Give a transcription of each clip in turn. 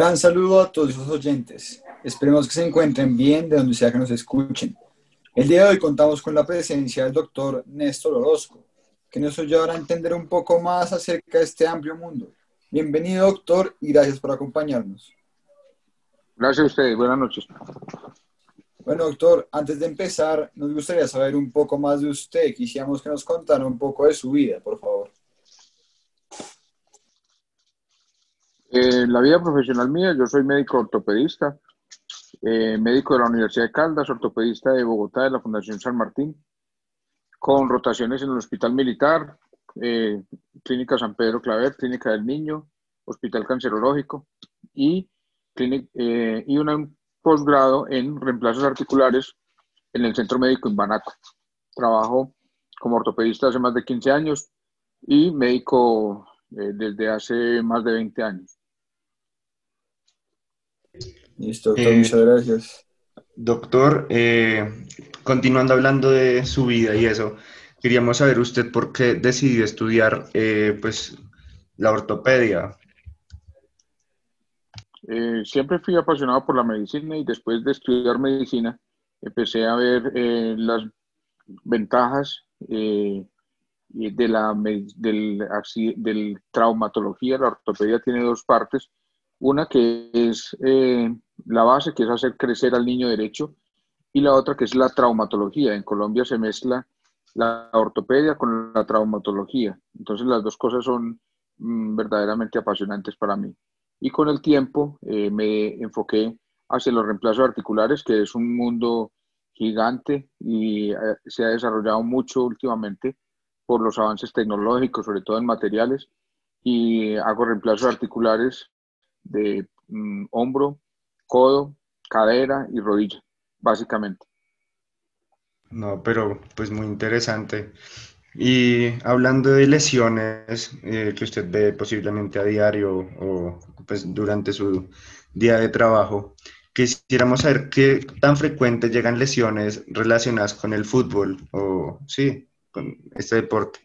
Gran saludo a todos los oyentes. Esperemos que se encuentren bien de donde sea que nos escuchen. El día de hoy contamos con la presencia del doctor Néstor Orozco, que nos ayudará a entender un poco más acerca de este amplio mundo. Bienvenido, doctor, y gracias por acompañarnos. Gracias a ustedes. Buenas noches. Bueno, doctor, antes de empezar, nos gustaría saber un poco más de usted. Quisiéramos que nos contara un poco de su vida, por favor. Eh, la vida profesional mía, yo soy médico ortopedista, eh, médico de la Universidad de Caldas, ortopedista de Bogotá, de la Fundación San Martín, con rotaciones en el Hospital Militar, eh, Clínica San Pedro Claver, Clínica del Niño, Hospital Cancerológico y, y un posgrado en reemplazos articulares en el Centro Médico en Banaco. Trabajo como ortopedista hace más de 15 años y médico desde hace más de 20 años. Listo, doctor, muchas eh, gracias. Doctor, eh, continuando hablando de su vida y eso, queríamos saber usted por qué decidió estudiar eh, pues, la ortopedia. siempre fui apasionado por la medicina y después de estudiar medicina empecé a ver las ventajas de la del, del traumatología. La ortopedia tiene dos partes una que es eh, la base, que es hacer crecer al niño derecho, y la otra que es la traumatología. En Colombia se mezcla la ortopedia con la traumatología. Entonces las dos cosas son mm, verdaderamente apasionantes para mí. Y con el tiempo eh, me enfoqué hacia los reemplazos articulares, que es un mundo gigante y eh, se ha desarrollado mucho últimamente por los avances tecnológicos, sobre todo en materiales, y hago reemplazos articulares de mm, hombro, codo, cadera y rodilla, básicamente. No, pero pues muy interesante. Y hablando de lesiones eh, que usted ve posiblemente a diario o pues durante su día de trabajo, quisiéramos saber qué tan frecuentes llegan lesiones relacionadas con el fútbol o sí, con este deporte.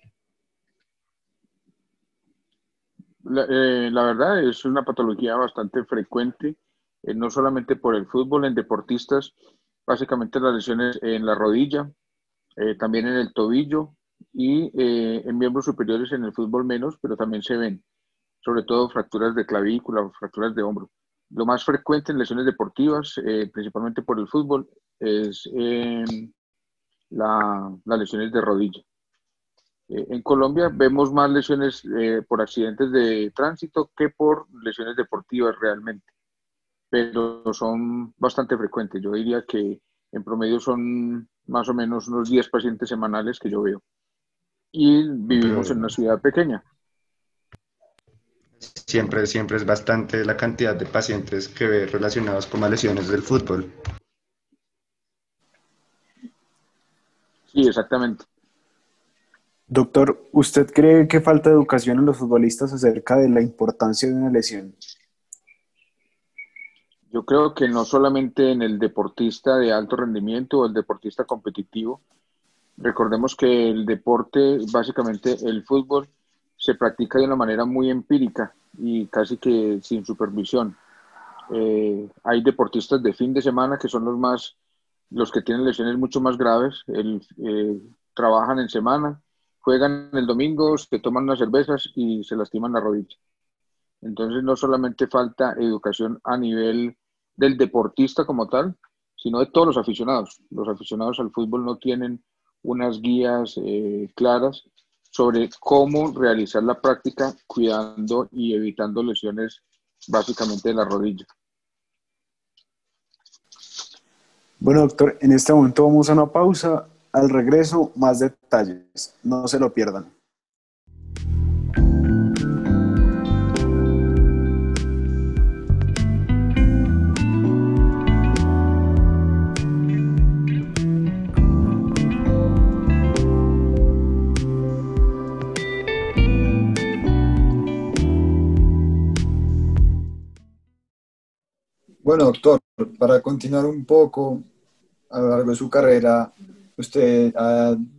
Eh, la, verdad es una patología bastante frecuente, eh, no solamente por el fútbol, en deportistas, básicamente las lesiones en la rodilla, eh, también en el tobillo y en miembros superiores en el fútbol menos, pero también se ven, sobre todo fracturas de clavícula, fracturas de hombro. Lo más frecuente en lesiones deportivas, principalmente por el fútbol, es la, las lesiones de rodilla. Eh, en Colombia vemos más lesiones eh, por accidentes de tránsito que por lesiones deportivas realmente, pero son bastante frecuentes. Yo diría que en promedio son más o menos unos 10 pacientes semanales que yo veo. Y vivimos en una ciudad pequeña. Siempre, siempre es bastante la cantidad de pacientes que ve relacionados con lesiones del fútbol. Sí, exactamente. Doctor, ¿usted cree que falta educación en los futbolistas acerca de la importancia de una lesión? Yo creo que no solamente en el deportista de alto rendimiento o el deportista competitivo. Recordemos que el deporte, básicamente el fútbol, se practica de una manera muy empírica y casi que sin supervisión. Eh, hay deportistas de fin de semana que son los más, los que tienen lesiones mucho más graves, el, eh, trabajan en semana juegan el domingo, se toman unas cervezas y se lastiman la rodilla. Entonces no solamente falta educación a nivel del deportista como tal, sino de todos los aficionados. Los aficionados al fútbol no tienen unas guías eh, claras sobre cómo realizar la práctica cuidando y evitando lesiones básicamente de la rodilla. Bueno, doctor, en este momento vamos a una pausa al regreso, más detalles. No se lo pierdan. Bueno, doctor, para continuar un poco a lo largo de su carrera, usted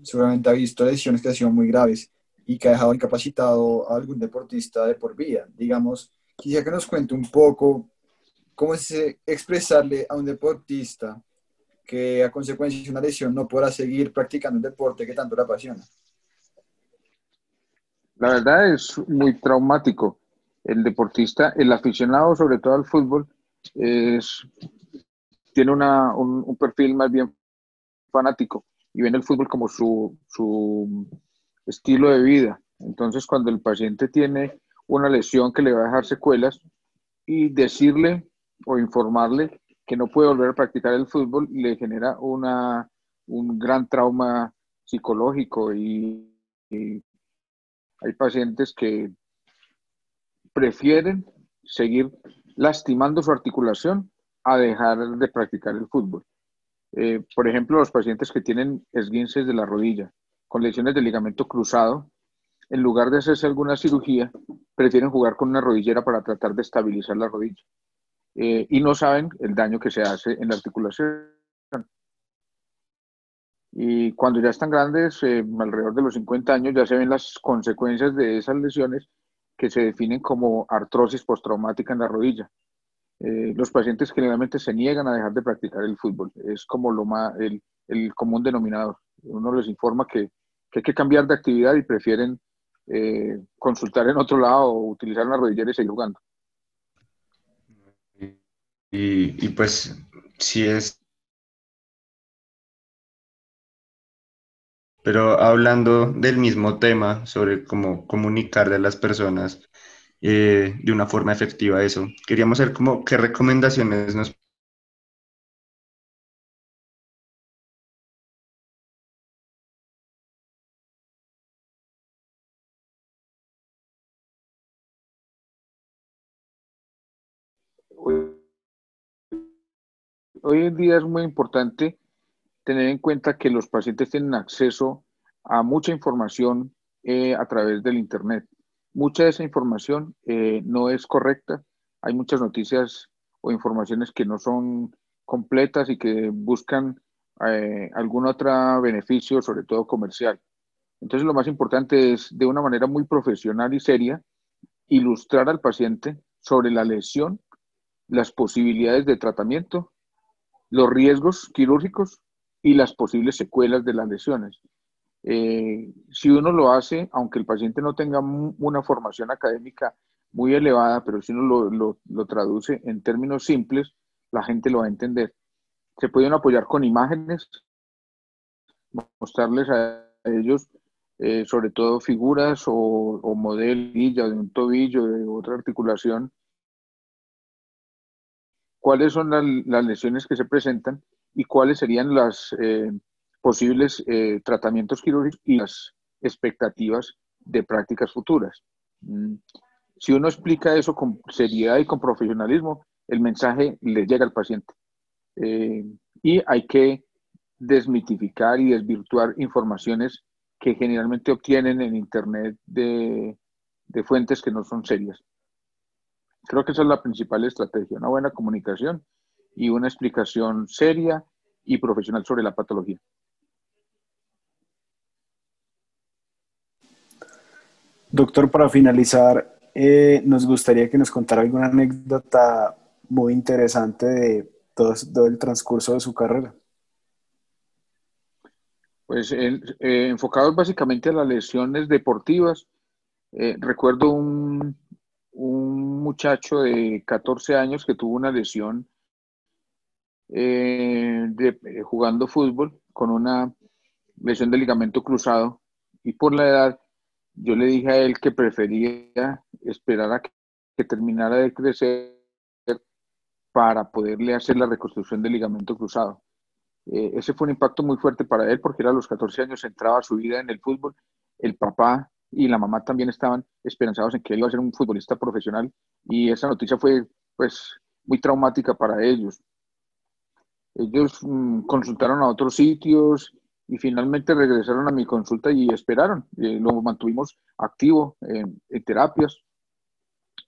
seguramente ha visto lesiones que han sido muy graves y que ha dejado incapacitado a algún deportista de por vida. Digamos, quisiera que nos cuente un poco ¿cómo es expresarle a un deportista que a consecuencia de una lesión no podrá seguir practicando un deporte que tanto le apasiona? La verdad es muy traumático. El deportista, el aficionado sobre todo al fútbol, es, tiene un, perfil más bien fanático y ven el fútbol como su, su estilo de vida. Entonces, cuando el paciente tiene una lesión que le va a dejar secuelas y decirle o informarle que no puede volver a practicar el fútbol le genera una, un gran trauma psicológico y, hay pacientes que prefieren seguir lastimando su articulación a dejar de practicar el fútbol. Eh, por ejemplo, los pacientes que tienen esguinces de la rodilla con lesiones de ligamento cruzado, en lugar de hacerse alguna cirugía, prefieren jugar con una rodillera para tratar de estabilizar la rodilla. Eh, y no saben el daño que se hace en la articulación. Y cuando ya están grandes, eh, alrededor de los 50 años, ya se ven las consecuencias de esas lesiones que se definen como artrosis postraumática en la rodilla. Eh, los pacientes generalmente se niegan a dejar de practicar el fútbol. Es como lo más, el, el común denominador. Uno les informa que, que, hay que cambiar de actividad y prefieren consultar en otro lado o utilizar una rodillera y seguir jugando. Y, pues si es... Pero hablando del mismo tema, sobre cómo comunicarle a las personas eh, de una forma efectiva eso, queríamos saber como qué recomendaciones nos hoy en día es muy importante tener en cuenta que los pacientes tienen acceso a mucha información eh, a través del Internet. Mucha de esa información eh, no es correcta. Hay muchas noticias o informaciones que no son completas y que buscan eh, algún otro beneficio, sobre todo comercial. Entonces lo más importante es de una manera muy profesional y seria ilustrar al paciente sobre la lesión, las posibilidades de tratamiento los riesgos quirúrgicos y las posibles secuelas de las lesiones. Eh, si uno lo hace, aunque el paciente no tenga una formación académica muy elevada, pero si uno lo, traduce en términos simples, la gente lo va a entender. Se pueden apoyar con imágenes, mostrarles a ellos eh, sobre todo figuras o, o modelos de un tobillo, de otra articulación, cuáles son las, lesiones que se presentan y cuáles serían los eh, posibles eh, tratamientos quirúrgicos y las expectativas de prácticas futuras. Mm. Si uno explica eso con seriedad y con profesionalismo, el mensaje le llega al paciente. Eh, y hay que desmitificar y desvirtuar informaciones que generalmente obtienen en Internet de fuentes que no son serias. Creo que esa es la principal estrategia, una buena comunicación y una explicación seria y profesional sobre la patología. Doctor, para finalizar, eh, nos gustaría que nos contara alguna anécdota muy interesante de todo, el transcurso de su carrera. Pues eh, enfocados básicamente a las lesiones deportivas, eh, recuerdo un, un muchacho de 14 años que tuvo una lesión eh, jugando fútbol con una lesión de ligamento cruzado y por la edad yo le dije a él que prefería esperar a que, terminara de crecer para poderle hacer la reconstrucción del ligamento cruzado. Eh, ese fue un impacto muy fuerte para él porque era a los 14 años entraba su vida en el fútbol. El papá y la mamá también estaban esperanzados en que él iba a ser un futbolista profesional y esa noticia fue pues muy traumática para ellos. Ellos mm, consultaron a otros sitios y finalmente regresaron a mi consulta y esperaron. Eh, lo mantuvimos activo en, terapias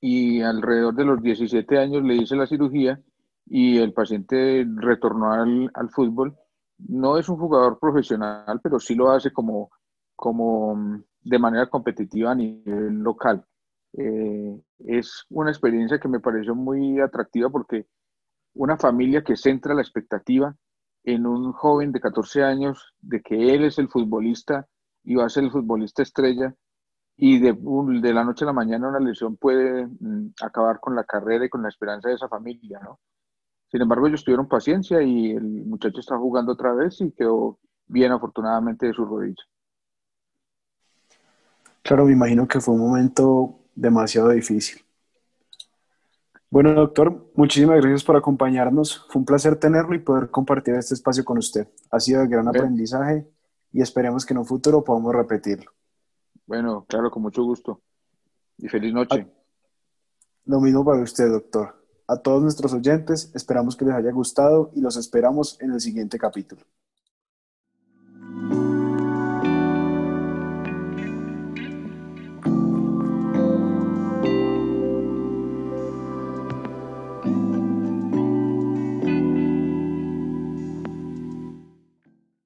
y alrededor de los 17 años le hice la cirugía y el paciente retornó al, al fútbol. No es un jugador profesional, pero sí lo hace como, como mm, de manera competitiva a nivel local. eh, es una experiencia que me pareció muy atractiva porque una familia que centra la expectativa en un joven de 14 años de que él es el futbolista y va a ser el futbolista estrella y de, la noche a la mañana una lesión puede mm, acabar con la carrera y con la esperanza de esa familia, ¿no? Sin embargo, ellos tuvieron paciencia y el muchacho está jugando otra vez y quedó bien afortunadamente de su rodilla. Claro, me imagino que fue un momento demasiado difícil. Bueno, doctor, muchísimas gracias por acompañarnos. Fue un placer tenerlo y poder compartir este espacio con usted. Ha sido de gran aprendizaje y esperemos que en un futuro podamos repetirlo. Bueno, claro, con mucho gusto. Y feliz noche. Lo mismo para usted, doctor. A todos nuestros oyentes, esperamos que les haya gustado y los esperamos en el siguiente capítulo.